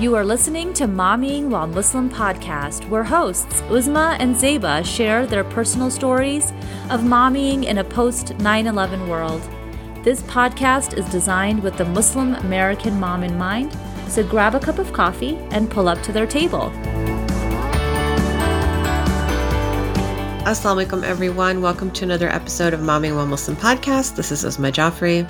You are listening to Mommying While Muslim podcast, where hosts Uzma and Zeba share their personal stories of mommying in a post 9 11 world. This podcast is designed with the Muslim American mom in mind, so grab a cup of coffee and pull up to their table. Assalamu alaikum, everyone. Welcome to another episode of Mommying While Muslim podcast. This is Uzma Jafri.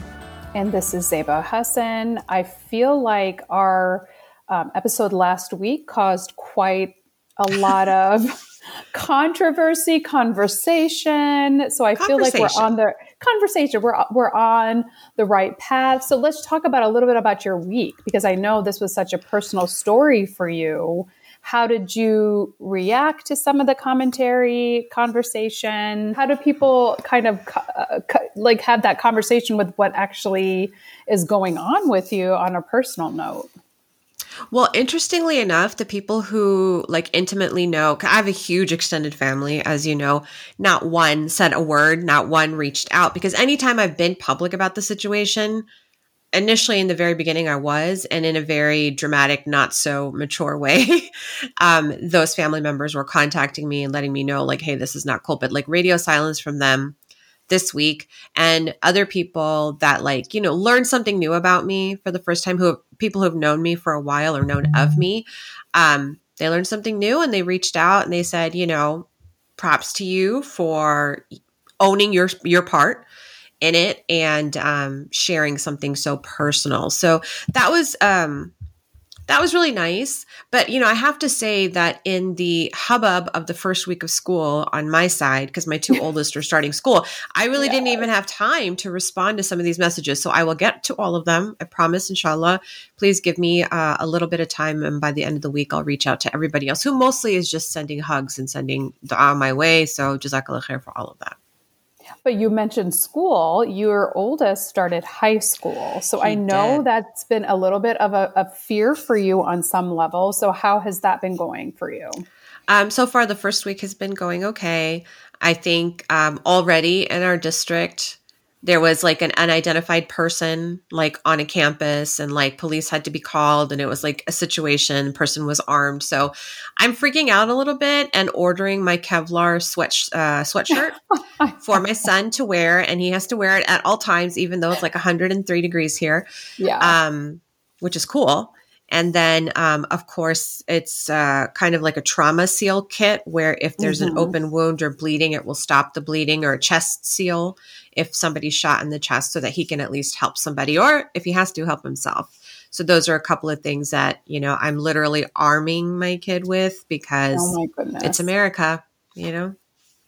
And this is Zeba Hassan. I feel like our um, episode last week caused quite a lot of controversy, conversation. So I feel like we're on the conversation. We're we're on the right path. So let's talk about a little bit about your week because I know this was such a personal story for you. How did you react to some of the commentary, conversation? How do people kind of uh, like have that conversation with what actually is going on with you on a personal note? Well, interestingly enough, the people who like intimately know, I have a huge extended family, as you know, not one said a word, not one reached out because anytime I've been public about the situation, initially in the very beginning I was, and in a very dramatic, not so mature way, um, those family members were contacting me and letting me know, like, hey, this is not cool. But like radio silence from them this week and other people that like you know learn something new about me for the first time who have, people who have known me for a while or known of me um, they learned something new and they reached out and they said you know props to you for owning your your part in it and um, sharing something so personal. So that was um, that was really nice. But, you know, I have to say that in the hubbub of the first week of school on my side, because my two oldest are starting school, I really yes. didn't even have time to respond to some of these messages. So I will get to all of them. I promise, inshallah. Please give me uh, a little bit of time. And by the end of the week, I'll reach out to everybody else who mostly is just sending hugs and sending dua on my way. So jazakallah khair for all of that. But you mentioned school. Your oldest started high school. So he I know did. that's been a little bit of a, a, fear for you on some level. So, how has that been going for you? Um, so far, the first week has been going okay. I think um, already in our district, there was like an unidentified person like on a campus and like police had to be called and it was like a situation person was armed. So i'm freaking out a little bit and ordering my kevlar sweat uh, sweatshirt for my son to wear and he has to wear it at all times even though it's like 103 degrees here. Yeah. Um which is cool and then, um, of course, it's uh, kind of like a trauma seal kit where if there's mm-hmm. an open wound or bleeding, it will stop the bleeding, or a chest seal if somebody's shot in the chest so that he can at least help somebody, or if he has to, help himself. So, those are a couple of things that, you know, I'm literally arming my kid with because oh it's America, you know?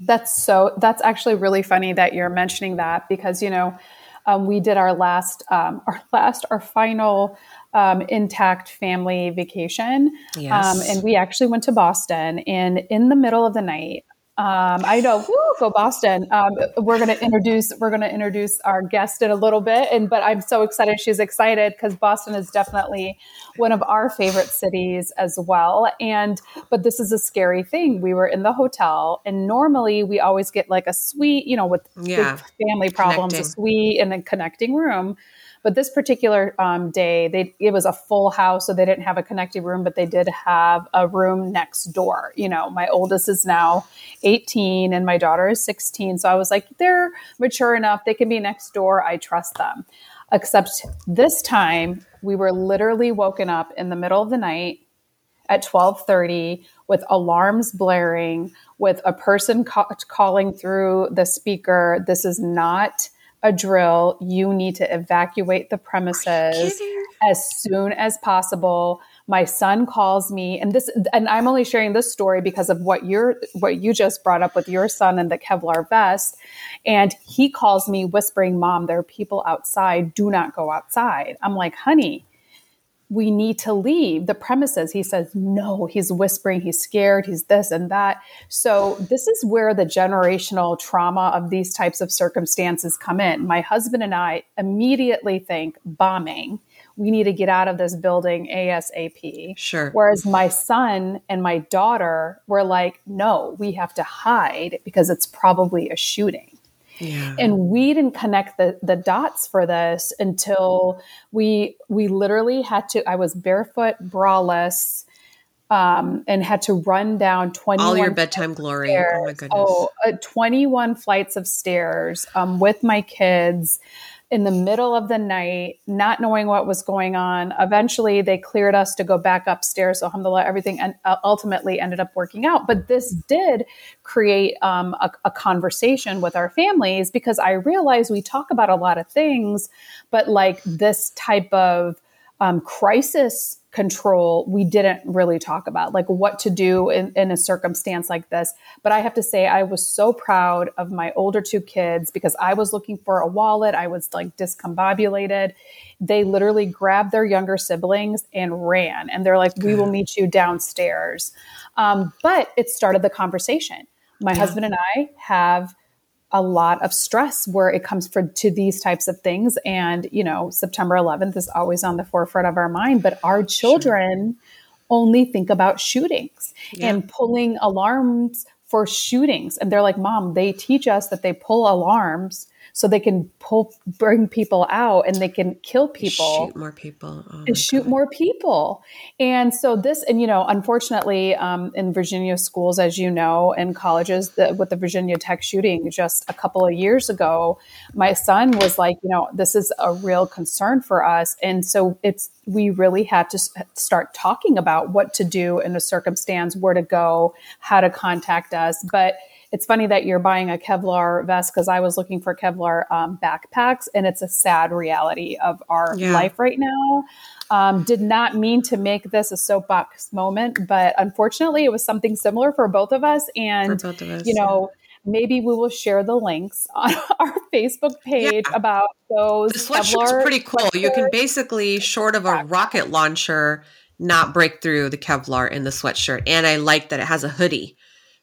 That's so, that's actually really funny that you're mentioning that because, you know, um, we did our last, um, our last, our final um, intact family vacation. Yes. Um, and we actually went to Boston. And in the middle of the night, um, I know, woo, go Boston. Um, we're going to introduce we're going to introduce our guest in a little bit, and but I'm so excited. She's excited because Boston is definitely one of our favorite cities as well. And but this is a scary thing. We were in the hotel, and normally we always get like a suite, you know, with yeah. family problems, connecting. a suite and a connecting room. But this particular um, day, they it was a full house, so they didn't have a connected room, but they did have a room next door. You know, my oldest is now 18 and my daughter is 16, so I was like, they're mature enough; they can be next door. I trust them. Except this time, we were literally woken up in the middle of the night at 12:30 with alarms blaring with a person ca- calling through the speaker this is not a drill. You need to evacuate the premises as soon as possible. My son calls me and this and I'm only sharing this story because of what you're what you just brought up with your son and the Kevlar vest. And he calls me whispering, Mom, there are people outside. Do not go outside. I'm like, honey, we need to leave the premises. He says, no, he's whispering, he's scared, he's this and that. So, this is where the generational trauma of these types of circumstances come in. My husband and I immediately think bombing. We need to get out of this building ASAP. Sure. Whereas my son and my daughter were like, no, we have to hide because it's probably a shooting. Yeah. And we didn't connect the, the dots for this until we we literally had to I was barefoot, braless, um, and had to run down 21 all your bedtime glory stairs. oh my goodness oh uh, 21 flights of stairs um, with my kids in the middle of the night, not knowing what was going on. Eventually, they cleared us to go back upstairs. So, alhamdulillah, everything uh, ultimately ended up working out. But this did create um, a, a conversation with our families because I realized we talk about a lot of things, but like this type of um, crisis control we didn't really talk about like what to do in, in, a circumstance like this. But i have to say i was so proud of my older two kids because i was looking for a wallet. I was like discombobulated. They literally grabbed their younger siblings and ran and they're like we will meet you downstairs. Um, but it started the conversation. My yeah. husband and i have a lot of stress where it comes for to these types of things and you know september 11th is always on the forefront of our mind but our children sure. only think about shootings yeah. and pulling alarms for shootings and they're like mom they teach us that they pull alarms so they can pull bring people out and they can kill people shoot more people. Oh and shoot God. more people. And so this and you know unfortunately um, in virginia schools as you know and colleges the, with the virginia tech shooting just a couple of years ago my son was like you know this is a real concern for us. And so it's we really had to start talking about what to do in a circumstance where to go how to contact us. But it's funny that you're buying a Kevlar vest because I was looking for Kevlar um, backpacks, and it's a sad reality of our yeah. life right now. Um, did not mean to make this a soapbox moment, but unfortunately, it was something similar for both of us. And of us, you know, yeah. maybe we will share the links on our Facebook page yeah. about those. The sweatshirt's pretty cool. You can basically, short of a rocket launcher, not break through the Kevlar in the sweatshirt. And I like that it has a hoodie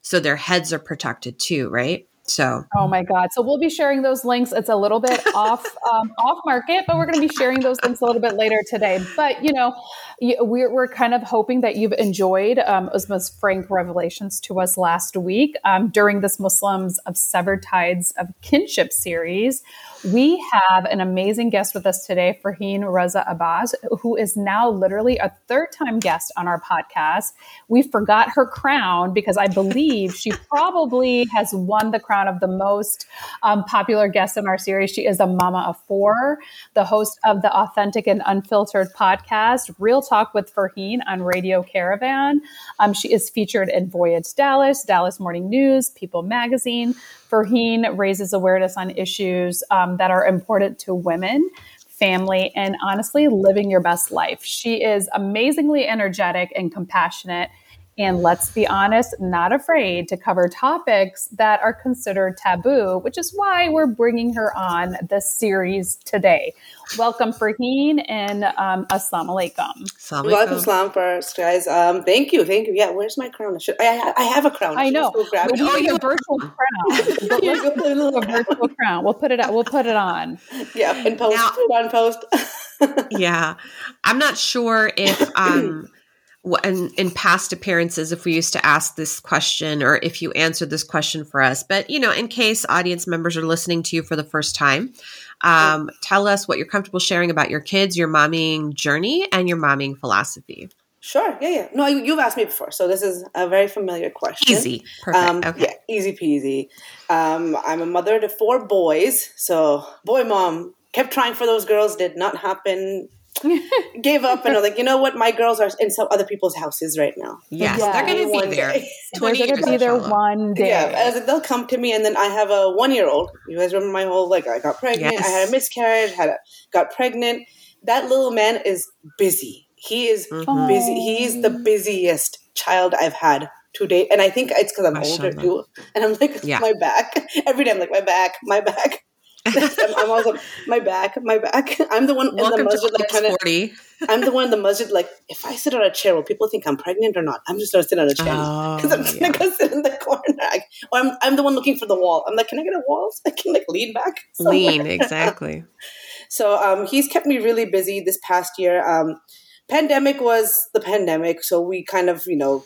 so their heads are protected too, right? So, oh my God! So we'll be sharing those links. It's a little bit off um, off market, but we're going to be sharing those links a little bit later today. But you know, we're we're kind of hoping that you've enjoyed um, Uzma's frank revelations to us last week um, during this Muslims of Severed Ties of Kinship series. We have an amazing guest with us today, Farheen Reza Abbas, who is now literally a third time guest on our podcast. We forgot her crown because I believe she probably has won the crown of the most um, popular guest in our series. She is a mama of four, the host of the Authentic and Unfiltered podcast, Real Talk with Farheen on Radio Caravan. Um, she is featured in Voyage Dallas, Dallas Morning News, People Magazine. Farheen raises awareness on issues um, that are important to women family, and honestly, living your best life. She is amazingly energetic and compassionate and let's be honest, not afraid to cover topics that are considered taboo, which is why we're bringing her on this series today. Welcome, Farheen, and um, Assalamu alaikum. Welcome, Islam first, guys. Um, thank you, thank you. Yeah, where's my crown? Should, I, I have a crown. I know. Grab it. Oh, your virtual crown. Put a virtual crown. We'll put it. We'll put it on. Yeah, and post now, on post. yeah, I'm not sure if um in, in past appearances if we used to ask this question or if you answered this question for us. But, you know, in case audience members are listening to you for the first time, um, tell us what you're comfortable sharing about your kids, your momming journey, and your momming philosophy. Sure. Yeah, yeah. No, you've asked me before, so this is a very familiar question. Easy. Perfect. Um, okay. Yeah, easy peasy. Um, I'm a mother to four boys, so boy, mom kept trying for those girls. Did not happen. gave up and are like, you know what? My girls are in some other people's houses right now. Yes, yeah. they're going to be there. they're going to be there one day. Yeah, like, they'll come to me, and then I have a one-year-old. You guys remember my whole like I got pregnant, yes. I had a miscarriage, had a, got pregnant. That little man is busy. He is mm-hmm. busy. He's the busiest child I've had to date, and I think it's because I'm older too. And I'm like, yeah. my back every day. I'm like, my back, my back. I'm, always like, my back, my back. I'm the one Welcome in the masjid, like 40. to. I'm the one in the masjid, like if I sit on a chair, will people think I'm pregnant or not? I'm just gonna sit on a chair because oh, I'm yeah. gonna sit in the corner. I, or I'm, I'm the one looking for the wall. I'm like, can I get a wall? So I can like lean back. Somewhere. Lean exactly. so um, he's kept me really busy this past year. Um, pandemic was the pandemic, so we kind of you know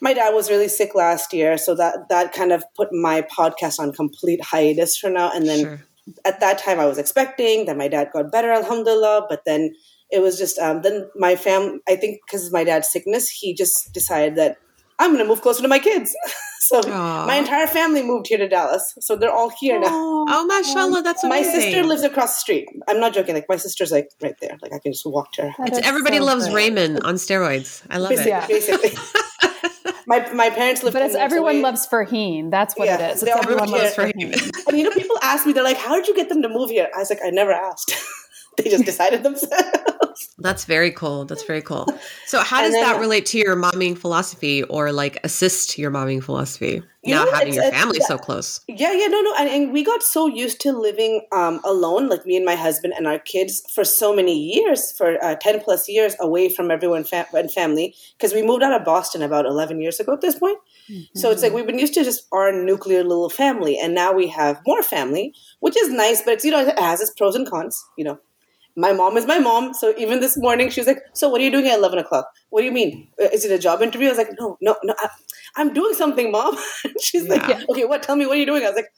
my dad was really sick last year, so that that kind of put my podcast on complete hiatus for now. And then sure. At that time, I was expecting that my dad got better, alhamdulillah. But then it was just um, then my fam. I think because of my dad's sickness, he just decided that I'm going to move closer to my kids. so Aww. my entire family moved here to Dallas. So they're all here now. Oh, mashallah, that's amazing. My sister lives across the street. I'm not joking. Like my sister's like right there. Like I can just walk to her. It's everybody so loves great. Raymond on steroids. I love basically, it. Basically. my my parents live, but it's everyone away. loves Farheen. That's what yeah, it is. It's everyone loves Farheen. and you know, people ask me, they're like, "How did you get them to move here?" I was like, "I never asked." they just decided themselves. That's very cool. That's very cool. So, how does then, that relate to your momming philosophy, or like assist your momming philosophy? Now know, having your family so close. Yeah, yeah, no, no, and, and we got so used to living um, alone, like me and my husband and our kids, for so many years, for uh, ten plus years, away from everyone fa- and family, because we moved out of Boston about eleven years ago at this point. Mm-hmm. So it's like we've been used to just our nuclear little family, and now we have more family, which is nice, but it's you know it has its pros and cons. You know, my mom is my mom. So even this morning, she's like, "So what are you doing at eleven o'clock? What do you mean? Uh, is it a job interview?" I was like, "No, no, no. I, am doing something, mom." she's yeah. like, yeah, "Okay, what? Tell me what are you doing?" I was like,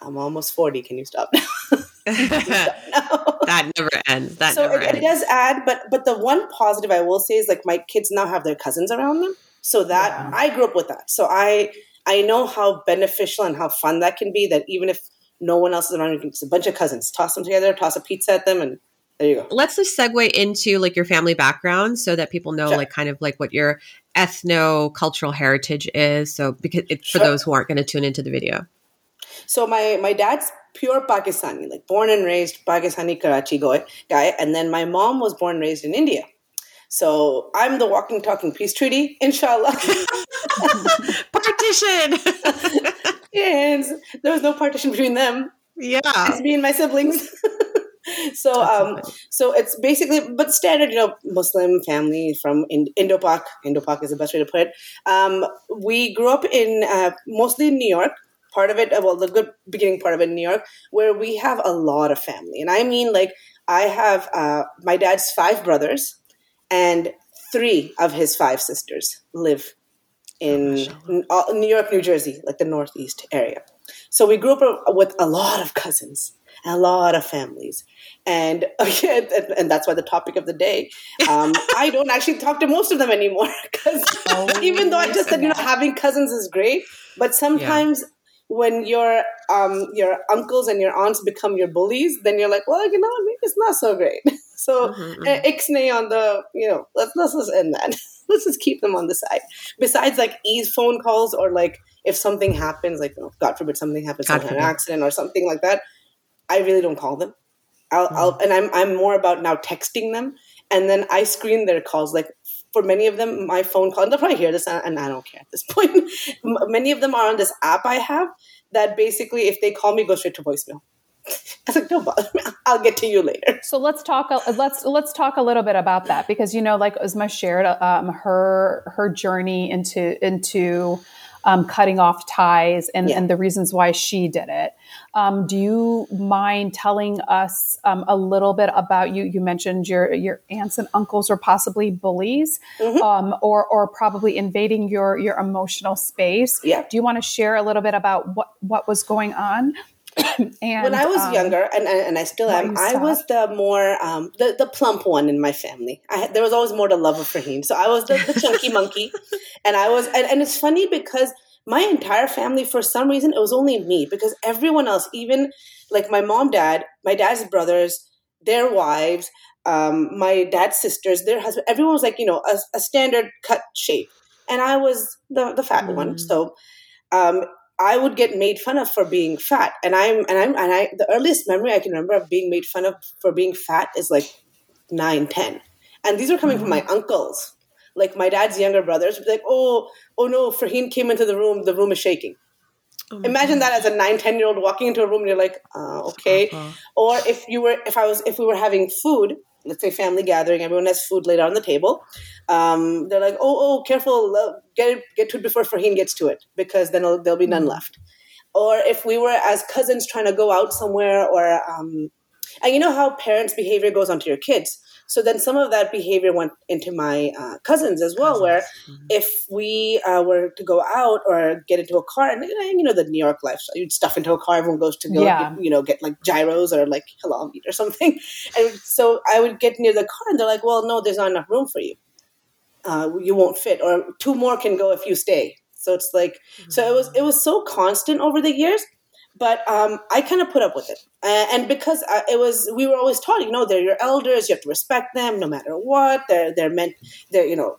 "I'm almost forty. Can you stop now?" that never ends. That so never it, ends. it does add, but but the one positive I will say is like my kids now have their cousins around them, so that yeah. I grew up with that. So I I know how beneficial and how fun that can be. That even if no one else is around, it's a bunch of cousins. Toss them together, toss a pizza at them, and there you go. Let's just segue into like your family background so that people know sure. like kind of like what your ethno cultural heritage is. So because it, for those who aren't going to tune into the video. So my my dad's pure Pakistani, like born and raised Pakistani Karachi guy, and then my mom was born and raised in India. So I'm the walking, talking peace treaty, inshallah. partition. and there was no partition between them. Yeah, it's me and my siblings. so um so it's basically but standard you know muslim family from indo-pak indo-pak is the best way to put it. Um we grew up in uh, mostly in new york. Part of it well the good beginning part of it in new york where we have a lot of family. And i mean like i have uh, my dad's five brothers and three of his five sisters live in oh, new york new jersey like the northeast area. So we grew up with a lot of cousins a lot of families. And and, that's why the topic of the day, um, I don't actually talk to most of them anymore because oh, even though I just said, you know, having cousins is great, but sometimes yeah. when your um, your uncles and your aunts become your bullies, then you're like, well, you know, maybe it's not so great. so mm-hmm, mm-hmm. ixnay on the, you know, let's let's just end that. let's just keep them on the side. Besides, like ease phone calls or like if something happens, like know, God forbid something happens, like an accident or something like that, I really don't call them. I'll, mm-hmm. I'll, and I'm I'm more about now texting them, and then I screen their calls. Like for many of them, my phone call, and they'll probably hear this, and I don't care at this point. many of them are on this app I have that basically, if they call me, go straight to voicemail. I was like, don't bother me. I'll get to you later. So let's talk. Let's let's talk a little bit about that because you know, like Uzma shared, um, her her journey into into um, cutting off ties and, yeah. and the reasons why she did it. Um, do you mind telling us um, a little bit about you? You mentioned your your aunts and uncles were possibly bullies, mm-hmm. Um, or or probably invading your your emotional space. Yeah. Do you want to share a little bit about what what was going on? and when I was um, younger, and, and I still am, I was the more um, the the plump one in my family. I, there was always more to love for him, so I was the, the chunky monkey, and I was, and, and it's funny because my entire family, for some reason, it was only me because everyone else, even like my mom, dad, my dad's brothers, their wives, um, my dad's sisters, their husband, everyone was like, you know, a, a standard cut shape. And I was the, the fat mm. one. So, um, I would get made fun of for being fat. And I'm, and I'm, and I, the earliest memory I can remember of being made fun of for being fat is like nine, 10. And these were coming mm. from my mm. uncles like my dad's younger brothers would be like, oh, oh no, Farheen came into the room, the room is shaking. Oh Imagine God. that as a nine, 10 year old walking into a room and you're like, uh, okay. Uh-huh. Or if you were, if I was, if we were having food, let's say family gathering, everyone has food laid out on the table. Um, they're like, oh, oh, careful, get it, get to it before Farheen gets to it because then there'll be none mm-hmm. left. Or if we were as cousins trying to go out somewhere or, um, and you know how parents' behavior goes onto your kids So then some of that behavior went into my uh, cousins as well, cousins. where mm-hmm. if we uh, were to go out or get into a car, and you know the New York lifestyle, you'd stuff into a car, everyone goes to go, yeah. get, you know, get like gyros or like halal meat or something, and so I would get near the car, and they're like, "Well, no, there's not enough room for you. Uh, you won't fit, or two more can go if you stay." So it's like, mm-hmm. so it was it was so constant over the years but um, I kind of put up with it, uh, and because I, it was, we were always taught, you know, they're your elders, you have to respect them no matter what. They're they're meant, they're you know,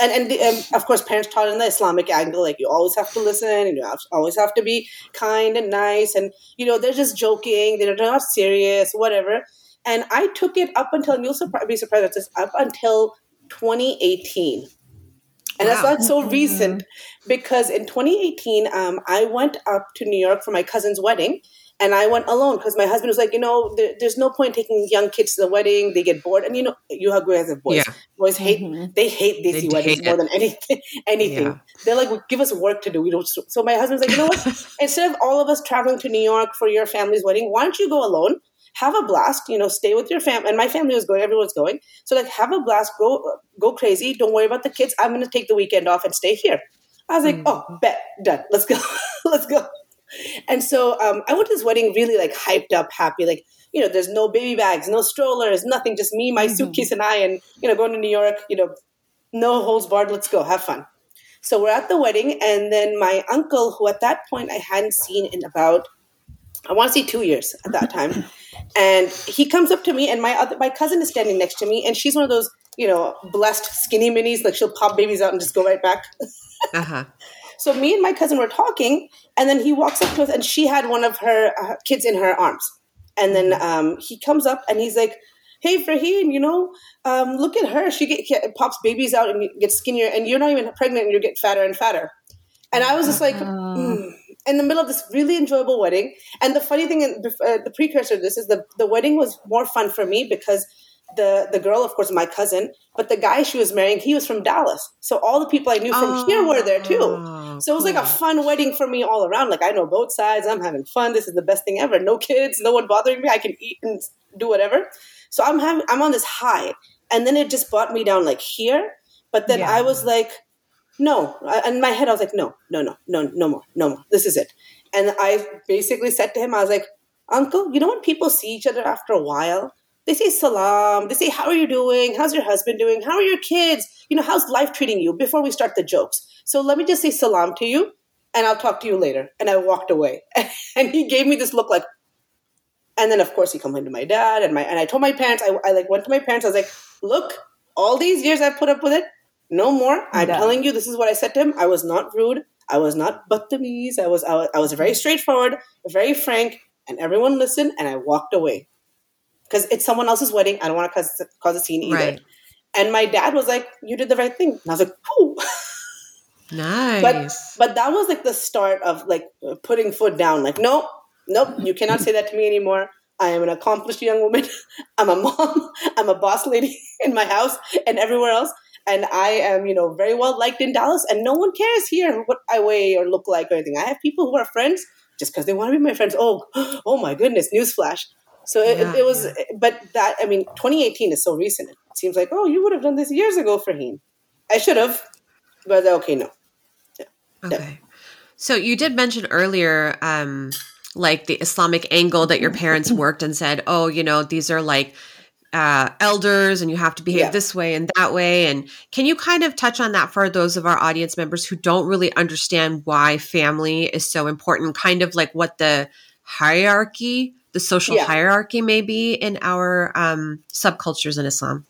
and and, the, and of course, parents taught in the Islamic angle, like you always have to listen, and you have, always have to be kind and nice, and you know, they're just joking, they're not serious, whatever. And I took it up until, and you'll surpri- be surprised at this, up until 2018 and wow. that's not so recent because in 2018, um, I went up to New York for my cousin's wedding and I went alone because my husband was like, you know, there, there's no point taking young kids to the wedding. They get bored. And you know, you have guys have boys. Yeah. Boys hate, mm-hmm. they hate desi weddings hate more than anything. anything. Yeah. They're like, give us work to do. We don't. So my husband's like, you know what? Instead of all of us traveling to New York for your family's wedding, why don't you go alone? Have a blast, you know, stay with your family. And my family was going, everyone's going. So like have a blast, go go crazy. Don't worry about the kids. I'm gonna take the weekend off and stay here. I was like, mm. oh, bet, done. Let's go. Let's go. And so um, I went to this wedding really like hyped up, happy. Like, you know, there's no baby bags, no strollers, nothing, just me, my mm-hmm. suitcase, and I, and, you know, going to New York, you know, no holds barred, let's go, have fun. So we're at the wedding, and then my uncle, who at that point I hadn't seen in about, I want to say two years at that time, and he comes up to me, and my other my cousin is standing next to me, and she's one of those you know blessed skinny minis, like she'll pop babies out and just go right back. uh-huh. So me and my cousin were talking, and then he walks up to us, and she had one of her uh, kids in her arms, and then um, he comes up and he's like. Hey, Farheen, you know, um, look at her. She get, pops babies out and gets skinnier, and you're not even pregnant, and you get fatter and fatter. And I was just like, uh-huh. mm in the middle of this really enjoyable wedding. And the funny thing, uh, the precursor to this is the, the wedding was more fun for me because the the girl, of course, my cousin, but the guy she was marrying, he was from Dallas. So all the people I knew from oh, here were there too. Oh, so it was cool. like a fun wedding for me all around. Like I know both sides. I'm having fun. This is the best thing ever. No kids, no one bothering me. I can eat and do whatever. So I'm having I'm on this high, and then it just brought me down like here. But then yeah. I was like, no. In my head, I was like, no, no, no, no, no more, no more. This is it. And I basically said to him, I was like, Uncle, you know when people see each other after a while, they say salam, they say, How are you doing? How's your husband doing? How are your kids? You know, how's life treating you before we start the jokes? So let me just say salam to you and I'll talk to you later. And I walked away. and he gave me this look like, and then of course he complained to my dad and my and I told my parents, I, I like went to my parents, I was like, look, all these years I've put up with it, no more. I'm no. telling you, this is what I said to him. I was not rude. I was not buttomies. I was, I was I was very straightforward, very frank, and everyone listened. And I walked away because it's someone else's wedding. I don't want to cause cause a scene either. Right. And my dad was like, "You did the right thing." And I was like, "Oh." Nice. But but that was like the start of like putting foot down. Like, nope, nope, you cannot say that to me anymore. I am an accomplished young woman. I'm a mom. I'm a boss lady in my house and everywhere else and I am, you know, very well liked in Dallas, and no one cares here what I weigh or look like or anything. I have people who are friends just because they want to be my friends. Oh, oh my goodness, newsflash! So it, yeah, it, was, but that I mean, 2018 is so recent. It seems like oh, you would have done this years ago Farheen. I should have, but okay, no. Yeah. Okay. So you did mention earlier, um, like the Islamic angle that your parents worked and said, oh, you know, these are like uh, elders and you have to behave yeah. this way and that way. And can you kind of touch on that for those of our audience members who don't really understand why family is so important, kind of like what the hierarchy, the social yeah. hierarchy may be in our um, subcultures in Islam?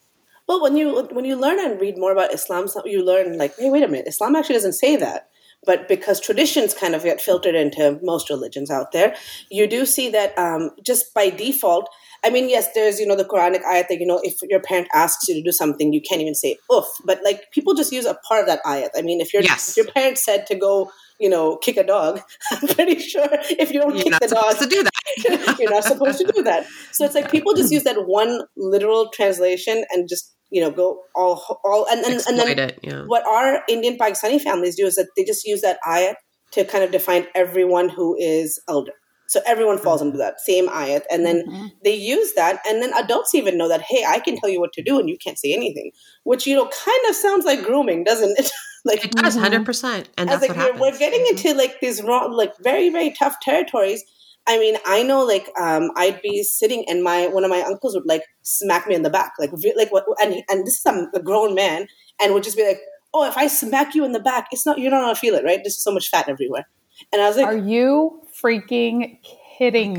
Well, when you when you learn and read more about Islam, you learn like, hey, wait a minute, Islam actually doesn't say that. But because traditions kind of get filtered into most religions out there, you do see that um, just by default, I mean, yes, there's, you know, the Quranic ayat that, you know, if your parent asks you to do something, you can't even say oof. But like people just use a part of that ayat. I mean, if, your yes. if your parent said to go, you know, kick a dog, I'm pretty sure if you don't you're kick the dog, to do that. you're not supposed to do that. So it's like people just use that one literal translation and just, you know, go all, all, and, and, and then it, yeah. what our Indian Pakistani families do is that they just use that ayat to kind of define everyone who is elder So everyone falls mm-hmm. into that same ayat. And then mm-hmm. they use that. And then adults even know that, hey, I can tell you what to do and you can't say anything, which, you know, kind of sounds like grooming, doesn't it? like it does, 100%. Mm-hmm. And that's like, what happens. We're getting mm-hmm. into like these wrong, like very, very tough territories. I mean, I know like um, I'd be sitting and my one of my uncles would like smack me in the back, like like what? And and this is a, a grown man, and would just be like, "Oh, if I smack you in the back, it's not you're not gonna feel it, right? There's so much fat everywhere." And I was like, "Are you freaking kidding me.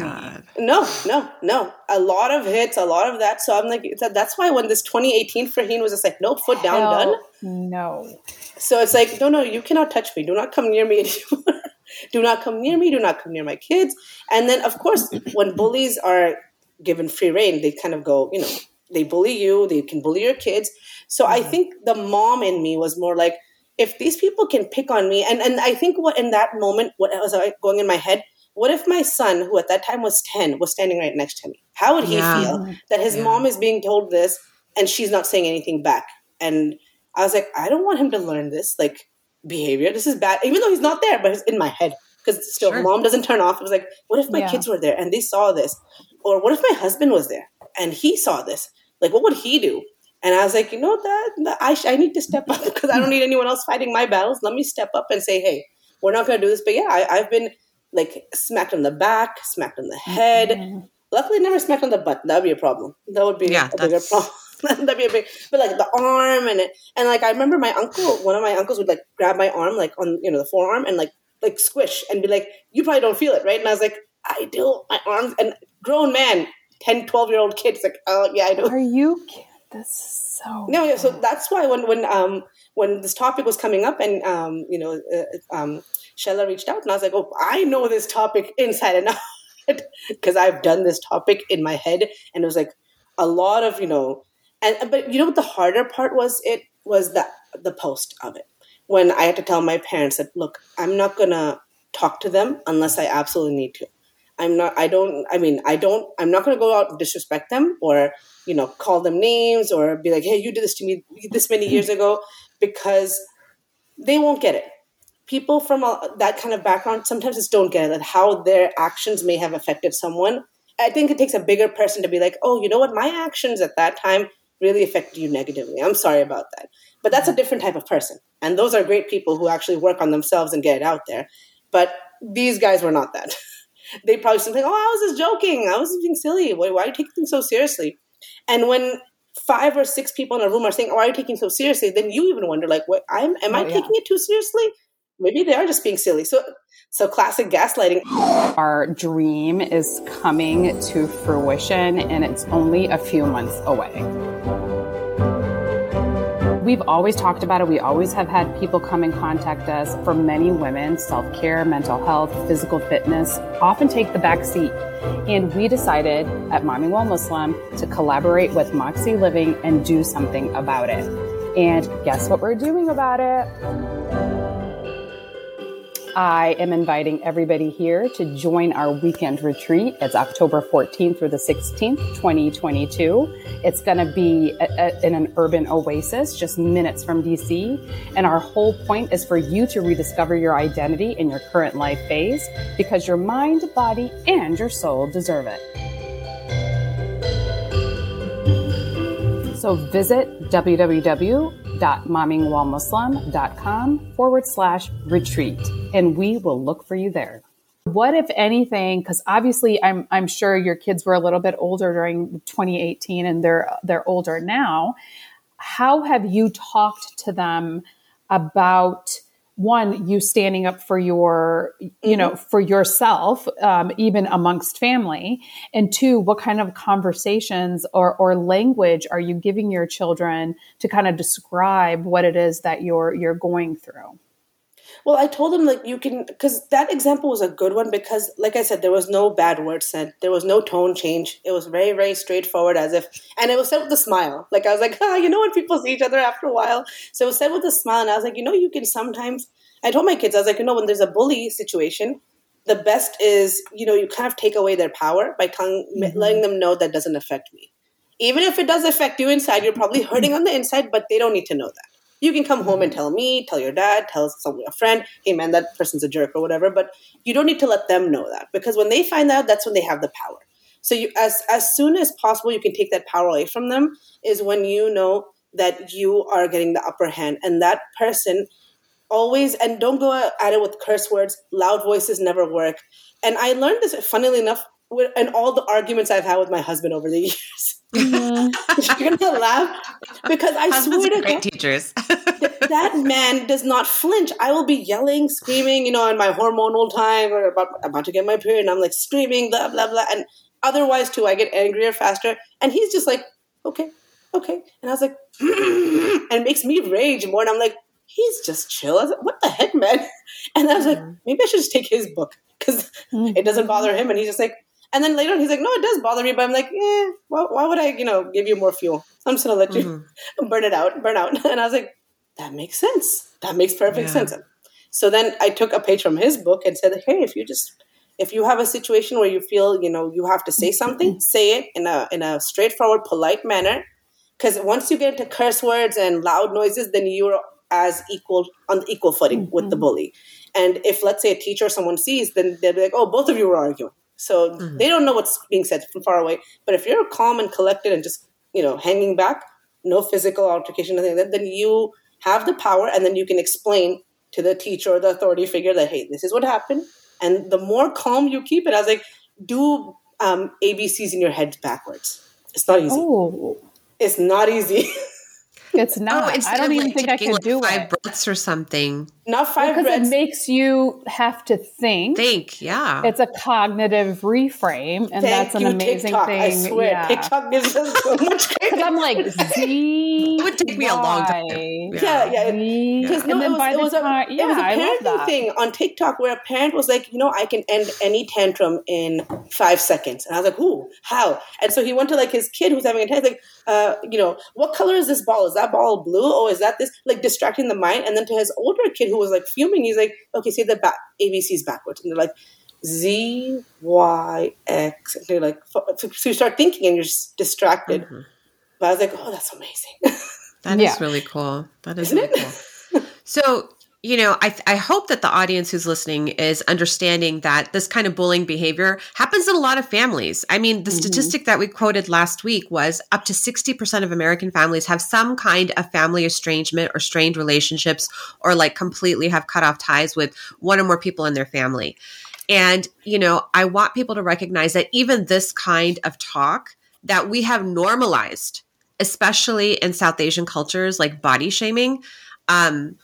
No, no, no. A lot of hits, a lot of that. So I'm like, that's why when this 2018 Farheen was just like, no, foot down, Hell done. No. So it's like, no, no, you cannot touch me. Do not come near me anymore. do not come near me. Do not come near my kids. And then, of course, when bullies are given free reign, they kind of go, you know, they bully you, they can bully your kids. So mm-hmm. I think the mom in me was more like, if these people can pick on me, and, and I think what in that moment, what was going in my head, what if my son, who at that time was 10, was standing right next to me? How would he yeah. feel that his yeah. mom is being told this and she's not saying anything back? And I was like, I don't want him to learn this like behavior. This is bad, even though he's not there, but it's in my head. Because still, sure. mom doesn't turn off. It was like, what if my yeah. kids were there and they saw this? Or what if my husband was there and he saw this? Like, what would he do? And I was like, you know that, that I, I need to step up because I don't need anyone else fighting my battles. Let me step up and say, hey, we're not going to do this. But yeah, I, I've been like smacked on the back, smacked on the head. Mm-hmm. Luckily, never smacked on the butt. That would be a problem. That would be yeah, a bigger problem. That'd be a big, but like the arm and it, and like I remember my uncle, one of my uncles would like grab my arm, like on you know the forearm, and like like squish and be like, "You probably don't feel it, right?" And I was like, "I do." My arms and grown man, 10, 12 year old kids, like, "Oh yeah, I do." Are you? That's so. No, yeah. So that's why when when um when this topic was coming up, and um you know uh, um Shella reached out and I was like, oh, I know this topic inside and out because I've done this topic in my head. And it was like a lot of, you know, and, but you know what the harder part was? It was the, the post of it. When I had to tell my parents that, look, I'm not to talk to them unless I absolutely need to. I'm not, I don't, I mean, I don't, I'm not going to go out and disrespect them or, you know, call them names or be like, hey, you did this to me this many years ago because they won't get it people from that kind of background sometimes just don't get it, how their actions may have affected someone. I think it takes a bigger person to be like, oh, you know what, my actions at that time really affected you negatively. I'm sorry about that. But that's a mm-hmm. different type of person. And those are great people who actually work on themselves and get it out there. But these guys were not that. they probably something, oh, I was just joking. I was being silly. Why, why are you taking things so seriously? And when five or six people in a room are saying, "Oh, are you taking so seriously?" Then you even wonder, like, "What? I'm am oh, I yeah. taking it too seriously?" Maybe they are just being silly. So, so classic gaslighting. Our dream is coming to fruition and it's only a few months away. We've always talked about it. We always have had people come and contact us. For many women, self care, mental health, physical fitness often take the back seat. And we decided at Mommying While Muslim to collaborate with Moxie Living and do something about it. And guess what we're doing about it? I am inviting everybody here to join our weekend retreat. It's October 14th through the 16th, 2022. It's going to be a, a, in an urban oasis just minutes from DC. And our whole point is for you to rediscover your identity in your current life phase because your mind, body, and your soul deserve it. So visit www www.mommingwellmuslim.com forward slash retreat, and we will look for you there. What, if anything, because obviously I'm, I'm sure your kids were a little bit older during 2018 and they're, they're older now. How have you talked to them about one you standing up for your you mm-hmm. know for yourself um, even amongst family and two what kind of conversations or, or language are you giving your children to kind of describe what it is that you're you're going through well i told them like you can because that example was a good one because like i said there was no bad word said. There was no tone change. It was very very straightforward as if and it was said with a smile. Like i was like ah, you know when people see each other after a while? So it was said with a smile and i was like you know you can sometimes i told my kids i was like you know when there's a bully situation the best is you know you kind of take away their power by telling, mm-hmm. letting them know that doesn't affect me. Even if it does affect you inside you're probably hurting on the inside but they don't need to know that You can come home and tell me, tell your dad, tell a friend, hey man, that person's a jerk or whatever. But you don't need to let them know that because when they find out, that's when they have the power. So you, as as soon as possible, you can take that power away from them. Is when you know that you are getting the upper hand, and that person always and don't go at it with curse words. Loud voices never work. And I learned this, funnily enough, and all the arguments I've had with my husband over the years. Mm-hmm. You're gonna laugh because I Husbands swear to great God, teachers. that man does not flinch. I will be yelling, screaming, you know, in my hormonal time or about about to get my period, and I'm like screaming, blah blah blah. And otherwise, too, I get angrier faster. And he's just like, okay, okay. And I was like, and it makes me rage more. And I'm like, he's just chill. I was like, what the heck, man? And I was like, mm-hmm. maybe I should just take his book because it doesn't bother him. And he's just like, and then later on, he's like, no, it does bother me, but I'm like, eh, why, why would I, you know, give you more fuel? So I'm just gonna let you mm-hmm. burn it out, burn out. And I was like, that makes sense. That makes perfect yeah. sense. So then I took a page from his book and said, hey, if you just if you have a situation where you feel you know you have to say something say it in a in a straightforward polite manner because once you get into curse words and loud noises then you're as equal on equal footing mm-hmm. with the bully and if let's say a teacher or someone sees then they'll be like oh both of you were arguing so mm-hmm. they don't know what's being said from far away but if you're calm and collected and just you know hanging back no physical altercation nothing like that then you have the power and then you can explain to the teacher or the authority figure that hey this is what happened and the more calm you keep it, I was like, do um, ABCs in your head backwards. It's not easy. Oh. It's not easy. It's not. Oh, I don't even think I can like do five it. breaths or something. Not five because breaths. it makes you have to think. Think, yeah. It's a cognitive reframe, and Thank that's an you, amazing TikTok. thing. I swear, yeah. TikTok gives us so much. Because I'm like Z. it would take me a long time. Yeah, yeah. Because yeah. no, it was, it was a, yeah, it was a parenting thing on TikTok where a parent was like, you know, I can end any tantrum in five seconds, and I was like, who, how? And so he went to like his kid who's having a tantrum, like, uh, you know, what color is this ball? Is that ball blue? Oh, is that this? Like distracting the mind. And then to his older kid who was like fuming, he's like, okay, say the back ABCs backwards. And they're like, Z, Y, X. And they're like, so you start thinking and you're just distracted. Mm-hmm. But I was like, oh, that's amazing. That yeah. is really cool. That is Isn't really it? cool. So you know, I, I hope that the audience who's listening is understanding that this kind of bullying behavior happens in a lot of families. I mean, the mm-hmm. statistic that we quoted last week was up to 60% of American families have some kind of family estrangement or strained relationships or like completely have cut off ties with one or more people in their family. And, you know, I want people to recognize that even this kind of talk that we have normalized, especially in South Asian cultures like body shaming, um,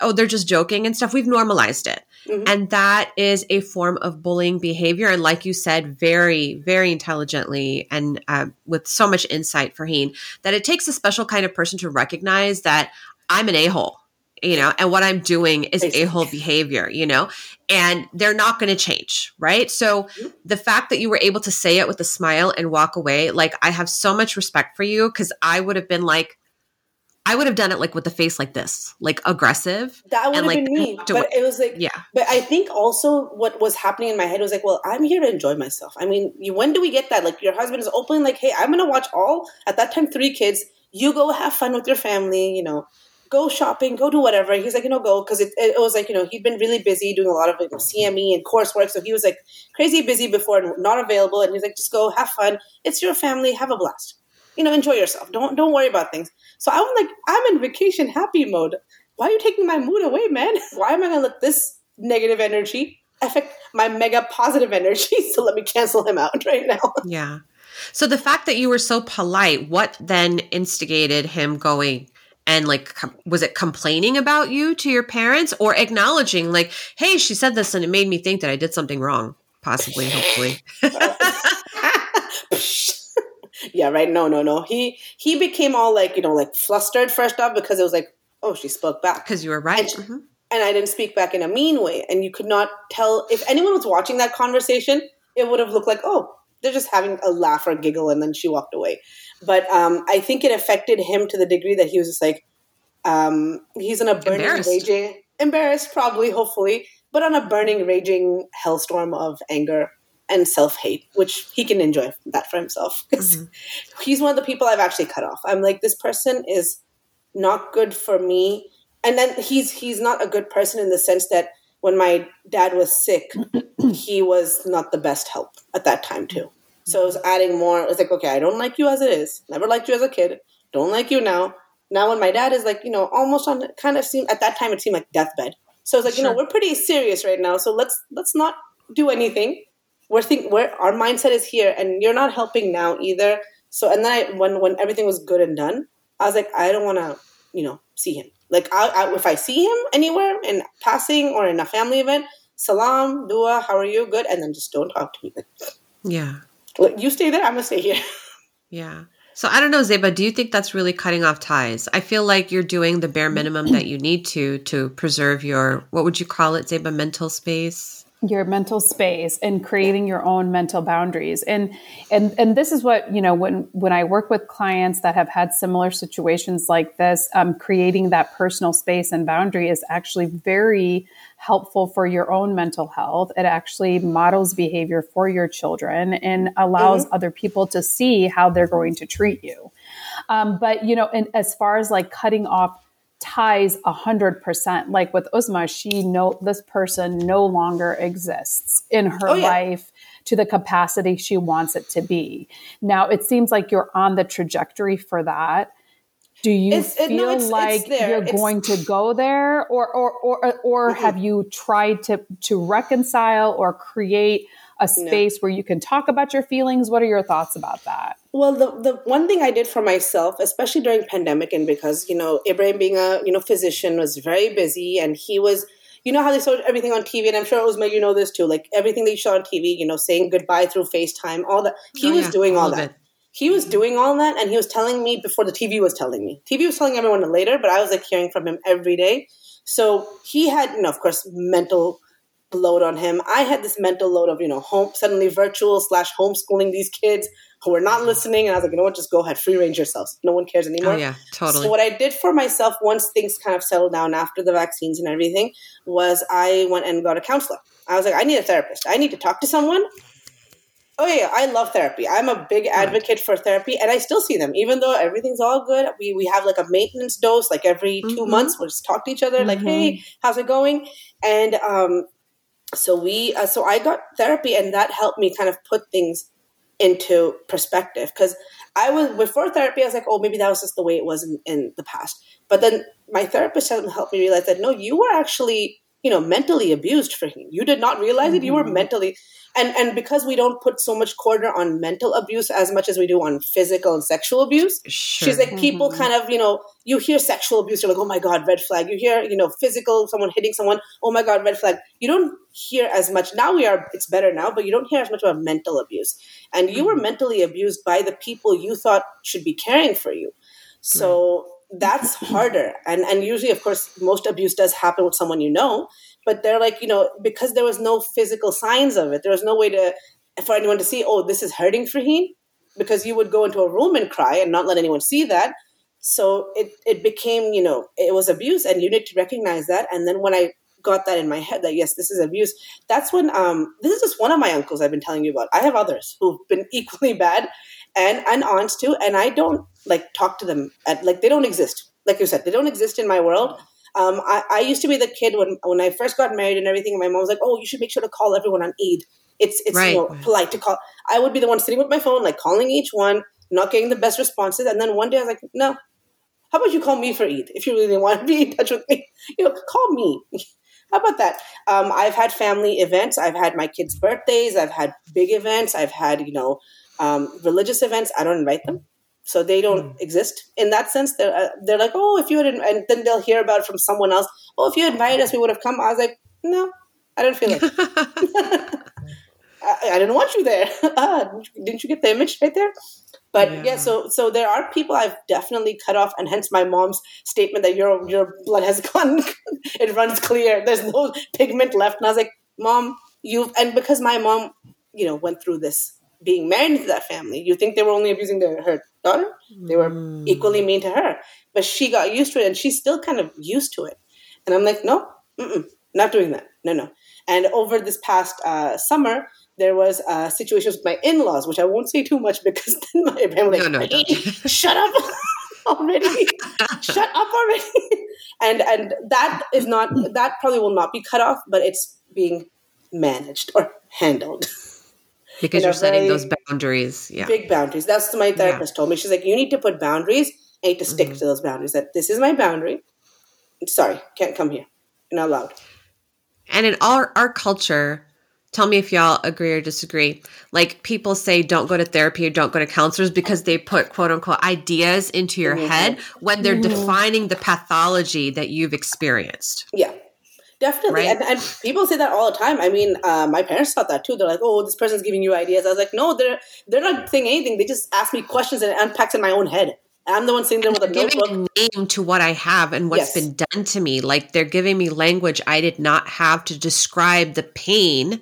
oh, they're just joking and stuff. We've normalized it. Mm-hmm. And that is a form of bullying behavior. And like you said, very, very intelligently and uh, with so much insight, Farheen, that it takes a special kind of person to recognize that I'm an a hole, you know, and what I'm doing is a hole behavior, you know, and they're not going to change. Right. So mm-hmm. the fact that you were able to say it with a smile and walk away, like, I have so much respect for you because I would have been like, I would have done it like with the face like this, like aggressive. That would have like, been me. But it was like, yeah. But I think also what was happening in my head was like, well, I'm here to enjoy myself. I mean, you, when do we get that? Like, your husband is open, like, hey, I'm going to watch all, at that time, three kids. You go have fun with your family, you know, go shopping, go do whatever. He's like, you know, go. Cause it, it was like, you know, he'd been really busy doing a lot of like, CME and coursework. So he was like crazy busy before and not available. And he's like, just go have fun. It's your family. Have a blast you know, enjoy yourself. Don't don't worry about things. So I'm like, I'm in vacation happy mode. Why are you taking my mood away, man? Why am I gonna let this negative energy affect my mega positive energy? So let me cancel him out right now. Yeah. So the fact that you were so polite, what then instigated him going and like com- was it complaining about you to your parents or acknowledging like, hey, she said this and it made me think that I did something wrong, possibly, hopefully. Yeah, right. No, no, no. He he became all like you know like flustered first off because it was like oh she spoke back because you were right. And, mm-hmm. and I didn't speak back in a mean way, and you could not tell if anyone was watching that conversation. It would have looked like oh they're just having a laugh or giggle, and then she walked away. But um, I think it affected him to the degree that he was just like um, he's in a burning raging embarrassed probably hopefully but on a burning raging hellstorm of anger and self hate, which he can enjoy that for himself. Mm-hmm. He's one of the people I've actually cut off. I'm like, this person is not good for me. And then he's he's not a good person in the sense that when my dad was sick, he was not the best help at that time too. So it was adding more. It was like, okay, I don't like you as it is. Never liked you as a kid. Don't like you now. Now when my dad is like, you know, almost on kind of seemed at that time it seemed like deathbed. So it's like, sure. you know, we're pretty serious right now. So let's let's not do anything. We're think we're our mindset is here and you're not helping now either. So and then I when when everything was good and done, I was like, I don't wanna, you know, see him. Like I, I, if I see him anywhere in passing or in a family event, salam, dua, how are you? Good, and then just don't talk to me. Like, yeah, you stay there. I'm gonna stay here. Yeah. So I don't know, Zeba. Do you think that's really cutting off ties? I feel like you're doing the bare minimum that you need to to preserve your what would you call it, Zeba? Mental space your mental space and creating your own mental boundaries. And and and this is what you know when when i work with clients that have had similar situations like this um, creating that personal space and boundary is actually very helpful for your own mental health. It actually models behavior for your children and allows mm-hmm. other people to see how they're going to treat you. Um, but you know and as far as like cutting off ties a hundred percent. Like with Uzma, she know this person no longer exists in her oh, yeah. life to the capacity she wants it to be. Now it seems like you're on the trajectory for that. Do you it's, feel it, no, it's, like it's you're going to go there, or or or or have you tried to to reconcile or create a space no. where you can talk about your feelings. What are your thoughts about that? Well, the the one thing I did for myself, especially during pandemic, and because you know Ibrahim being a you know physician was very busy, and he was you know how they showed everything on TV, and I'm sure Uzma, you know this too. Like everything they showed on TV, you know, saying goodbye through FaceTime, all that. He oh, was yeah, doing all, all that. It. He was doing all that, and he was telling me before the TV was telling me. TV was telling everyone later, but I was like hearing from him every day. So he had, you know, of course, mental load on him. I had this mental load of, you know, home suddenly virtual slash homeschooling these kids who were not listening. And I was like, you know what, just go ahead, free range yourselves. No one cares anymore. Oh, yeah, totally. So what I did for myself once things kind of settled down after the vaccines and everything was I went and got a counselor. I was like, I need a therapist. I need to talk to someone. Oh yeah, I love therapy. I'm a big advocate for therapy, and I still see them, even though everything's all good. We we have like a maintenance dose, like every 2 mm-hmm. months. We'll just talk to each other, mm-hmm. like, "Hey, how's it going?" And um, so we uh, so i got therapy and that helped me kind of put things into perspective. Because i was before therapy i was like oh maybe that was just the way it was in, in the past. But then my therapist helped me realize that no you were actually you know mentally abused for him you did not realize mm-hmm. it you were mm-hmm. mentally and and because we don't put so much quarter on mental abuse as much as we do on physical and sexual abuse sure. she's like people mm-hmm. kind of you know you hear sexual abuse you're like oh my god red flag you hear you know physical someone hitting someone oh my god red flag you don't hear as much now we are it's better now but you don't hear as much about mental abuse and you were mm-hmm. mentally abused by the people you thought should be caring for you so right. That's harder. And and usually of course most abuse does happen with someone you know but they're like you know because there was no physical signs of it there was no way to for anyone to see oh this is hurting Farheen because you would go into a room and cry and not let anyone see that. So it it became you know it was abuse and you need to recognize that. And then when i got that in my head that yes this is abuse that's when um this is just one of my uncles i've been telling you about. I have others who've been equally bad and and aunts too and i don't like talk to them at like they don't exist like you said they don't exist in my world um, I, I used to be the kid when when I first got married and everything. And my mom was like, "Oh, you should make sure to call everyone on Eid. It's it's right. you know, polite to call." I would be the one sitting with my phone, like calling each one, not getting the best responses. And then one day I was like, "No, how about you call me for Eid if you really want to be in touch with me? You know, call me." How about that? Um, I've had family events. I've had my kids' birthdays. I've had big events. I've had, you know, um, religious events. I don't invite them so they don't mm. exist in that sense. They're uh, they're like, oh, if you had, and then they'll hear about it from someone else. Oh, if you invited us, we would have come. I was like, no, I didn't feel it. I, I, didn't want you there. ah, didn't you get the image right there? But yeah. yeah. so so there are people I've definitely cut off, and hence my mom's statement that your your blood has gone, it runs clear. There's no pigment left. And I was like, mom, you've and because my mom, you know, went through this being married to that family. You think they were only abusing their, her daughter? They were mm. equally mean to her. But she got used to it and she's still kind of used to it. And I'm like, no, not doing that. No, no. And over this past uh, summer, there was a situation with my in-laws, which I won't say too much because then my family, like, no, no, shut up. already. Shut up already. and and that is not that probably will not be cut off, but it's being managed or handled. Because you're setting those boundaries. Yeah. Big boundaries. That's what my therapist yeah. told me. She's like, you need to put boundaries and need to stick mm-hmm. to those boundaries. That this is my boundary. Sorry, can't come here. You're not allowed. And in our our culture, tell me if y'all agree or disagree. Like people say don't go to therapy or don't go to counselors because they put quote unquote ideas into your mm-hmm. head when they're mm-hmm. defining the pathology that you've experienced. Yeah. Definitely. Right? And, and, people say that all the time. I mean, uh, my parents thought that too. They're like, oh, this person's giving you ideas. I was like, no, they're they're not saying anything. They just ask me questions and it unpacks in my own head. I'm the one sitting there with a notebook. a name to what I have and what's yes. been done to me. Like they're giving me language I did not have to describe the pain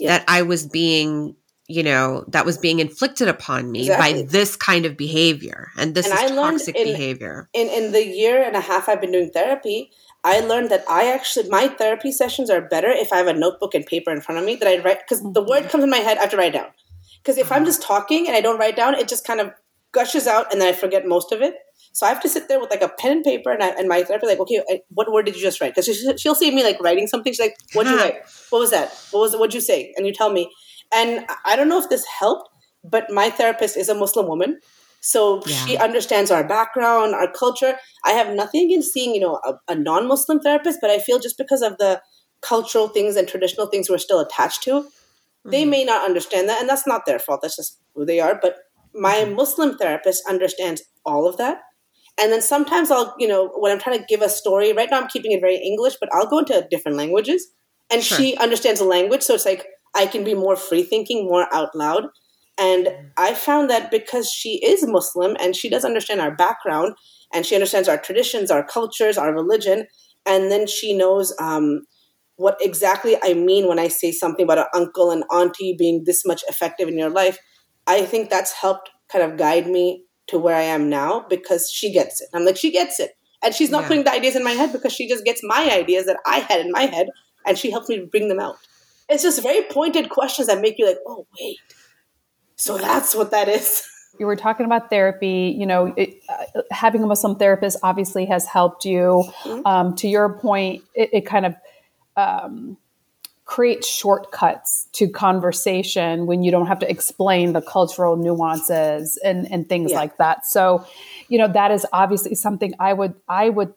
that I was being, you know, that was being inflicted upon me exactly. by this kind of behavior. And this and is I toxic in, behavior. In in the year and a half I've been doing therapy, I learned that I actually my therapy sessions are better if I have a notebook and paper in front of me that I write because the word mm-hmm. comes in my head I have to write down. Because if I'm mm-hmm. just talking and I don't write down, it just kind of gushes out and then I forget most of it. So I have to sit there with like a pen and paper, and, I, and my therapist like, okay, what word did you just write? Because she, she'll see me like writing something. She's like, what'd you write? What was that? What was what'd you say? And you tell me. And I don't know if this helped, but my therapist is a Muslim woman. So yeah. she understands our background, our culture. I have nothing against seeing, you know, a, a non-Muslim therapist, but I feel just because of the cultural things and traditional things we're still attached to, mm-hmm. they may not understand that, and that's not their fault. That's just who they are. But my mm-hmm. Muslim therapist understands all of that, and then sometimes I'll, you know, when I'm trying to give a story, right now I'm keeping it very English, but I'll go into different languages. And sure. she understands the language. So it's like I can be more free thinking, more out loud. And I found that because she is Muslim and she does understand our background and she understands our traditions, our cultures, our religion, and then she knows um, what exactly I mean when I say something about an uncle and auntie being this much effective in your life. I think that's helped kind of guide me to where I am now because she gets it. I'm like, she gets it. And she's not yeah. putting the ideas in my head because she just gets my ideas that I had in my head and she helps me bring them out. It's just very pointed questions that make you like, oh, wait. So that's what that is. You were talking about therapy. You know, it, uh, having a Muslim therapist obviously has helped you. Mm-hmm. Um, to your point, it, it kind of um, create shortcuts to conversation when you don't have to explain the cultural nuances and, and things yeah. like that. So, you know, that is obviously something I would I would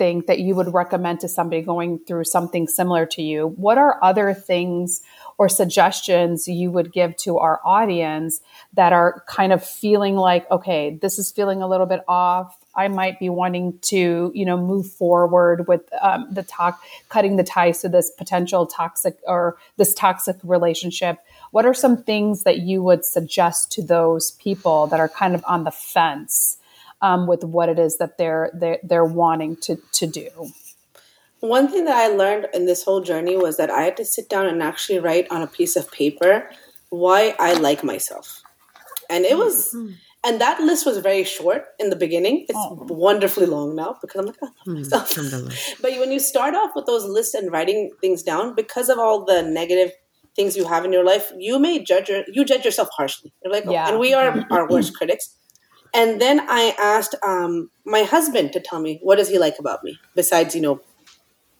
think that you would recommend to somebody going through something similar to you. What are other things or suggestions you would give to our audience that are kind of feeling like, okay, this is feeling a little bit off. I might be wanting to, you know, move forward with um, the talk, cutting the ties to this potential toxic or this toxic relationship. What are some things that you would suggest to those people that are kind of on the fence um, with what it is that they're they're, they're wanting to to do? One thing that I learned in this whole journey was that I had to sit down and actually write on a piece of paper why I like myself, and it was. Mm-hmm and that list was very short in the beginning. It's oh. wonderfully long now because I'm like, I love hmm, myself. but when you start off with those lists and writing things down, because of all the negative things you have in your life, you may judge your, you judge yourself harshly. You're like, oh, and we are our worst critics. And then I asked um, my husband to tell me what does he like about me besides you know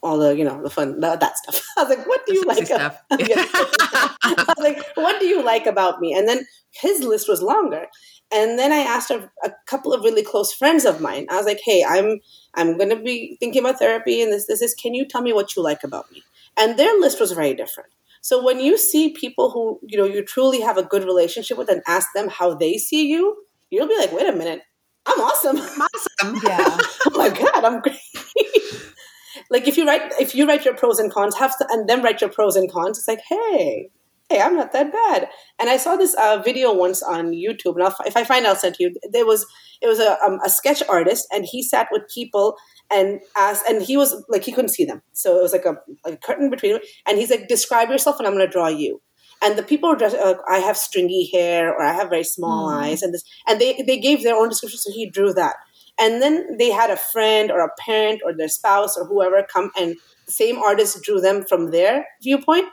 all the you know the fun the, that stuff. I was like, what do you like? Stuff. I was like, what do you like about me? And then his list was longer, and then I asked a, a, couple of really close friends of mine. I was like, "Hey, I'm I'm going to be thinking about therapy, and this this is. Can you tell me what you like about me?" And their list was very different. So when you see people who you know you truly have a good relationship with, and ask them how they see you, you'll be like, "Wait a minute, I'm awesome. I'm awesome. Yeah. oh my god, I'm great." like if you write if you write your pros and cons, have to, and then write your pros and cons. It's like, hey, hey, I'm not that bad. And I saw this uh, video once on YouTube, and I'll, if I find, I'll send to you. There was it was a, um, a sketch artist, and he sat with people and asked, and he was like he couldn't see them, so it was like a, like a curtain between them, and he's like, describe yourself, and I'm going to draw you. And the people were just, uh, I have stringy hair, or I have very small mm. eyes, and this, and they they gave their own description, so he drew that. And then they had a friend or a parent or their spouse or whoever come and the same artist drew them from their viewpoint.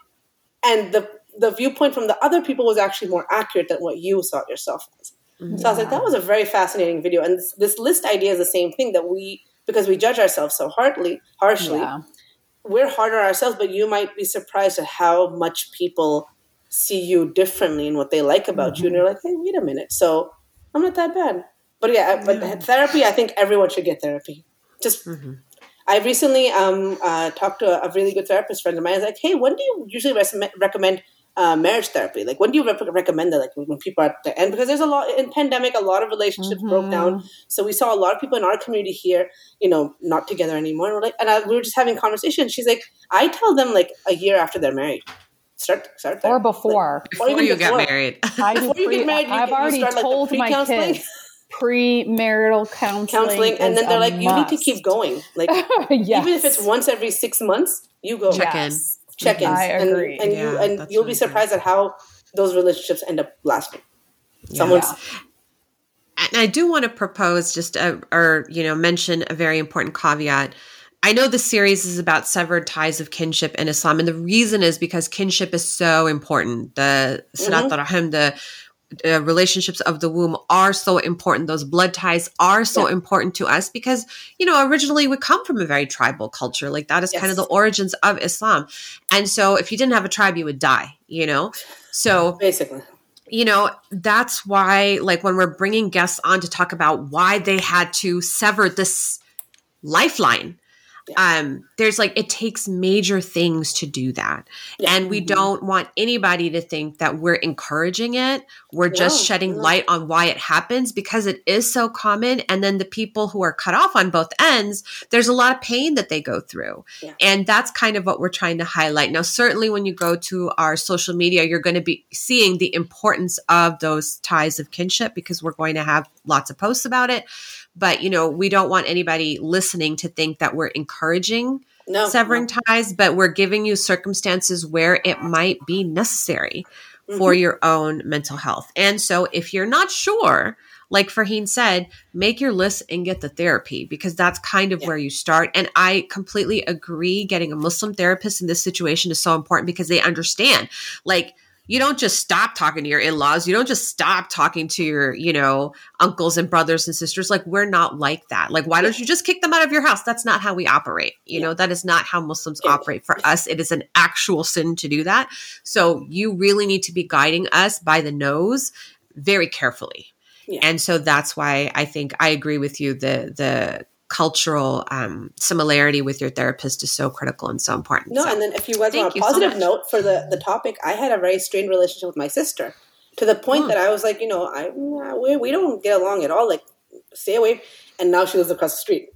And the the viewpoint from the other people was actually more accurate than what you saw yourself as. Mm-hmm. So I was like, that was a very fascinating video. And this, this, list idea is the same thing that we, because we judge ourselves so hardly, harshly, yeah. we're hard on ourselves, but you might be surprised at how much people see you differently and what they like about mm-hmm. you. And you're like, hey, wait a minute. So I'm not that bad. But yeah, but yeah. therapy, I think everyone should get therapy. Just mm-hmm. I recently um, uh, talked to a, a, really good therapist friend of mine. I was like, hey, when do you usually res- recommend uh, marriage therapy? Like, when do you recommend that? Like, when people are at the end? Because there's a lot in pandemic, a lot of relationships mm-hmm. broke down. So we saw a lot of people in our community here, you know, not together anymore. And we're like, and I, we were just having conversations. She's like, I tell them like a year after they're married. Start, start there. or before, like, before you before. get married. I before you get married, you, I've already start, told like, my kids premarital counseling. Counseling, and then they're like, you need to keep going. Like, yes. even if it's once every six months, you go check in, check ins, and, and yeah, you and you'll really be surprised good. at how those relationships end up lasting. Yeah. Someone's. And I do want to propose just a, or you know mention a very important caveat. I know the series is about severed ties of kinship in Islam, and the reason is because kinship is so important. The Silat mm-hmm. Rahim, the uh, relationships of the womb are so important. Those blood ties are so yeah. important to us because, you know, originally we come from a very tribal culture. Like that is yes. kind of the origins of Islam. And so if you didn't have a tribe, you would die, you know? So basically, you know, that's why, like, when we're bringing guests on to talk about why they had to sever this lifeline yeah. um there's like it takes major things to do that. Yeah. and we mm-hmm. don't want anybody to think that we're encouraging it. We're just shedding light on why it happens because it is so common. And then the people who are cut off on both ends there's a lot of pain that they go through. And that's kind of what we're trying to highlight. Now certainly when you go to our social media you're going to be seeing the importance of those ties of kinship because we're going to have lots of posts about it but you know we don't want anybody listening to think that we're encouraging no, severing no. ties but we're giving you circumstances where it might be necessary mm-hmm. for your own mental health and so if you're not sure like Farheen said, make your list and get the therapy because that's kind of yeah. where you start. And I completely agree. Getting a Muslim therapist in this situation is so important because they understand. Like, you don't just stop talking to your in-laws. You don't just stop talking to your you know uncles and brothers and sisters. Like we're not like that. Like why don't you just kick them out of your house? That's not how we operate. You know that is not how muslims operate for us. It is an actual sin to do that. So you really need to be guiding us by the nose very carefully. Yeah. and so that's why i think i agree with you. The the cultural um, similarity with your therapist is so critical and so important. No, so, and then if you was on a positive so note for the the topic, I had a very strained relationship with my sister to the point mm. that I was like, you know, I we, we don't get along at all. Like, stay away. And now she lives across the street.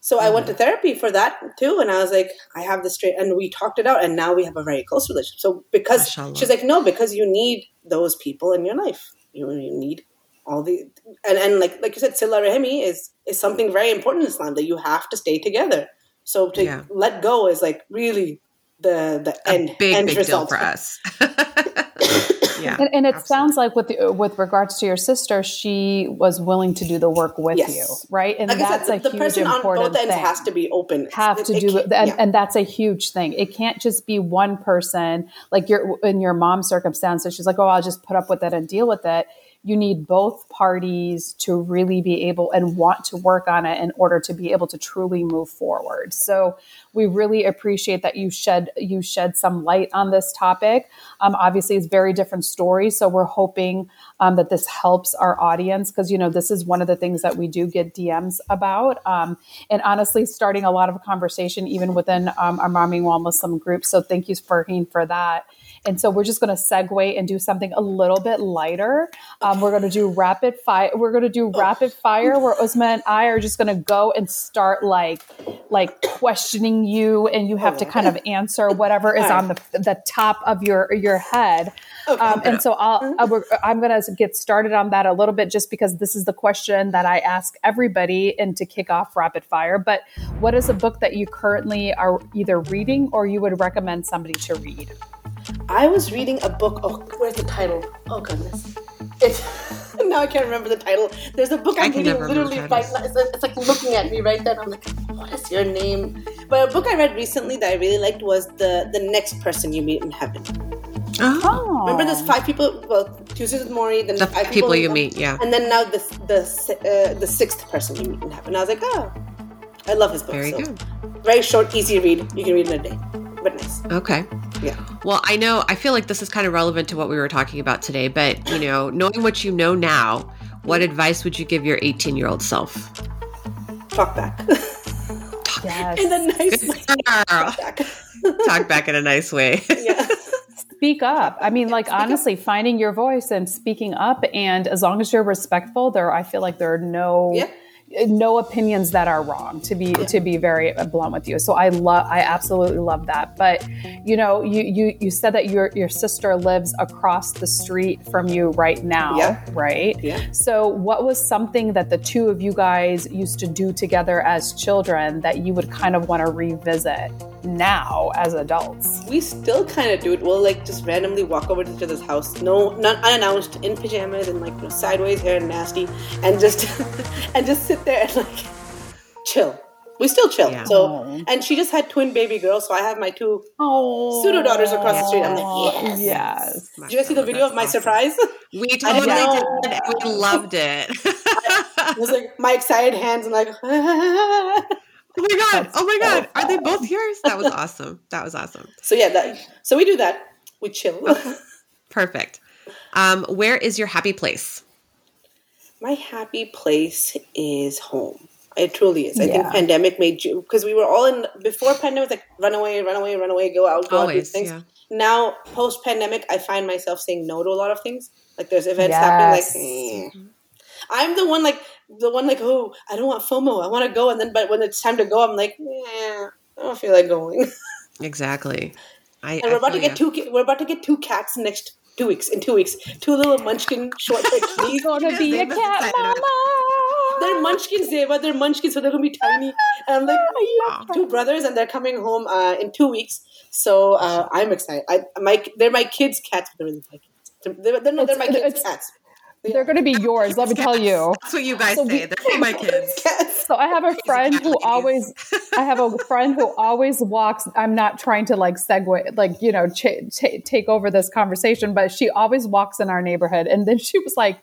So mm. I went to mm-hmm. therapy for that too, and I was like, I have this straight, and we talked it out, and now we have a very close relationship. So because Mashallah. she's like, no, because you need those people in your life. You, you need all the and, and like like you said, Sila Rahimi is is something very important in Islam that you have to stay together. So to yeah. let go is like really the the A end big end big result. deal for us. yeah, and, and it absolutely. sounds like with the, with regards to your sister, she was willing to do the work with yes. you, right? And like that's said, the, a the huge important thing. Has to be open. Have it, to do, it and, yeah. and that's a huge thing. It can't just be one person. Like your in your mom's circumstances, she's like, "Oh, I'll just put up with it and deal with it." You need both parties to really be able and want to work on it in order to be able to truly move forward. So we really appreciate that you shed you shed some light on this topic. Um, obviously, it's very different stories, so we're hoping um, that this helps our audience because you know this is one of the things that we do get DMs about, um, and honestly, starting a lot of conversation even within um, our Mommying While Muslim group. So thank you, Farheen, for that. And so we're just going to segue and do something a little bit lighter. Um, we're going to do rapid fire. We're going to do rapid fire where Uzma and I are just going to go and start like, like questioning you, and you have to kind of answer whatever is on the the top of your your head. Um, and so I'll, I'm going to get started on that a little bit just because this is the question that I ask everybody and to kick off rapid fire. But what is a book that you currently are either reading or you would recommend somebody to read? I was reading a book. Oh, where's the title? Oh goodness, it's now I can't remember the title. There's a book I'm reading literally right now. It's, it's, like looking at me right then. I'm like, what is your name? But a book I read recently that I really liked was the the next person you meet in heaven. Oh. Remember, there's five people. Well, Tuesdays with Morrie. Then the people, people you meet, yeah. And then now the the uh, the sixth person you meet in heaven. I was like, oh, I love his book. Very so. good. Very short, easy read. You can read in a day, but nice. Okay. Yeah. Well, I know. I feel like this is kind of relevant to what we were talking about today. But you know, knowing what you know now, what advice would you give your 18 year old self? Talk back. Yes. In a nice way. Talk back. Talk back in a nice way. Yeah speak up. I mean, like honestly, finding your voice and speaking up, and as long as you're respectful, there I feel like there are no. Yeah no opinions that are wrong to be to be very blunt with you. So i love i absolutely love that. But you know you you you said that your your sister lives across the street from you right now yeah. right? Yeah. So what was something that the two of you guys used to do together as children that you would kind of want to revisit now as adults we still kind of do it we'll like just randomly walk over to each other's house no not unannounced in pajamas and like you know, sideways hair and nasty and just and just sit there and like chill. We still chill. Yeah. So, and she just had twin baby girls, so I have my two oh, pseudo daughters across the street. I'm like, yes, yes. Did you guys see the video of my awesome. surprise? We totally did. We loved it. I was like my excited hands and like. Oh my god! oh my god! Are they both yours? That was awesome. That was awesome. So yeah, that. So we do that. We chill. Perfect. Um, where is your happy place? my happy place is home. It truly is. I yeah. think pandemic made you because we were all in before pandemic like run away, run away, run away, go out, go Always, out, these things. Yeah. Now post pandemic, I find myself saying no to a lot of things. Like there's events yes. happening, like. Eh. I'm the one like the one like oh I don't want FOMO I want to go and then but when it's time to go I'm like yeah I don't feel like going. exactly. I, and we're I about to get you. two. We're about to get two cats next two weeks. In two weeks, two little munchkin short haired kitties. gonna be a cat mama. They're munchkins, Zeba. They're munchkins, so they're gonna be tiny. And I'm like, two brothers, and they're coming home uh, in two weeks. So uh, I'm excited. I, my, they're my kids' cats, but they're really my cats. They're, they're, they're my kids' cats. They're going to be yours. Let me tell you. That's what you guys so say. They're my kids. So I have a friend who always, I have a friend who always walks. I'm not trying to like segue, like you know, ch- ch- take over this conversation, but she always walks in our neighborhood. And then she was like,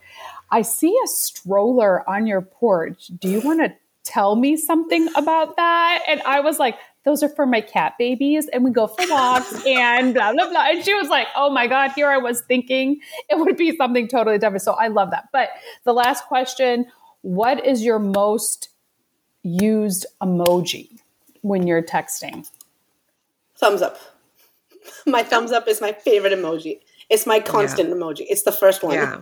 "I see a stroller on your porch. Do you want to tell me something about that?" And I was like, those are for my cat babies and we go for walks and blah blah blah. And she was like oh my god here i was thinking it would be something totally different. So i love that. But the last question what is your most used emoji when you're texting? Thumbs up. My thumbs up is my favorite emoji. It's my constant yeah. emoji. It's the first one. Yeah.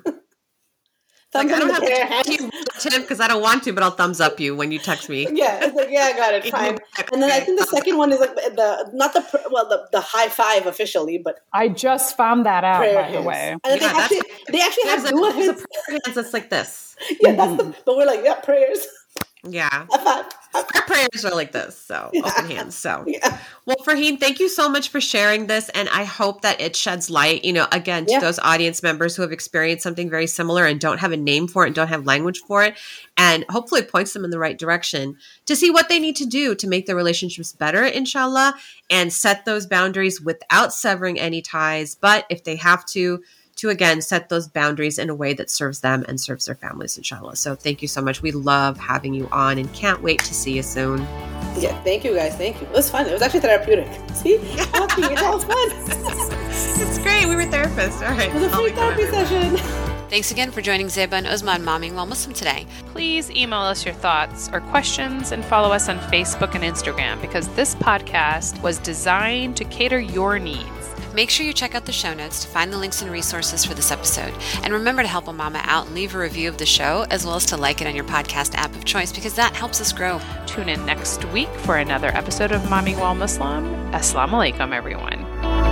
Thumbs like, I don't have to text you Tim because I don't want to, but I'll thumbs up you when you text me. Yeah, it's like yeah, I got it, fine. And then I think the second one is like the not the well the, the high five officially, but I just found that out by hands. the way. And yeah, they actually they actually have dual hands. hands that's like this. Yeah, that's the. But we're like yeah, prayers. Yeah. Uh-huh. Our prayers are like this, so yeah. open hands. So, yeah. well, Farheen, thank you so much for sharing this. And I hope that it sheds light, you know, again, to yeah. those audience members who have experienced something very similar and don't have a name for it and don't have language for it. And hopefully points them in the right direction to see what they need to do to make their relationships better, inshallah, and set those boundaries without severing any ties. But if they have to, to again set those boundaries in a way that serves them and serves their families, inshallah. So thank you so much. We love having you on and can't wait to see you soon. Yeah, thank you guys. Thank you. It was fun. It was actually therapeutic. See? Talking, it's all fun. it's great. We were therapists. All right. It was a free therapy session. Thanks again for joining Zeba and Uzma on Mommying While Muslim today. Please email us your thoughts or questions and follow us on Facebook and Instagram because this podcast was designed to cater your needs. Make sure you check out the show notes to find the links and resources for this episode. And remember to help a mama out and leave a review of the show, as well as to like it on your podcast app of choice, because that helps us grow. Tune in next week for another episode of Mommy While Muslim. Assalamu alaikum, everyone.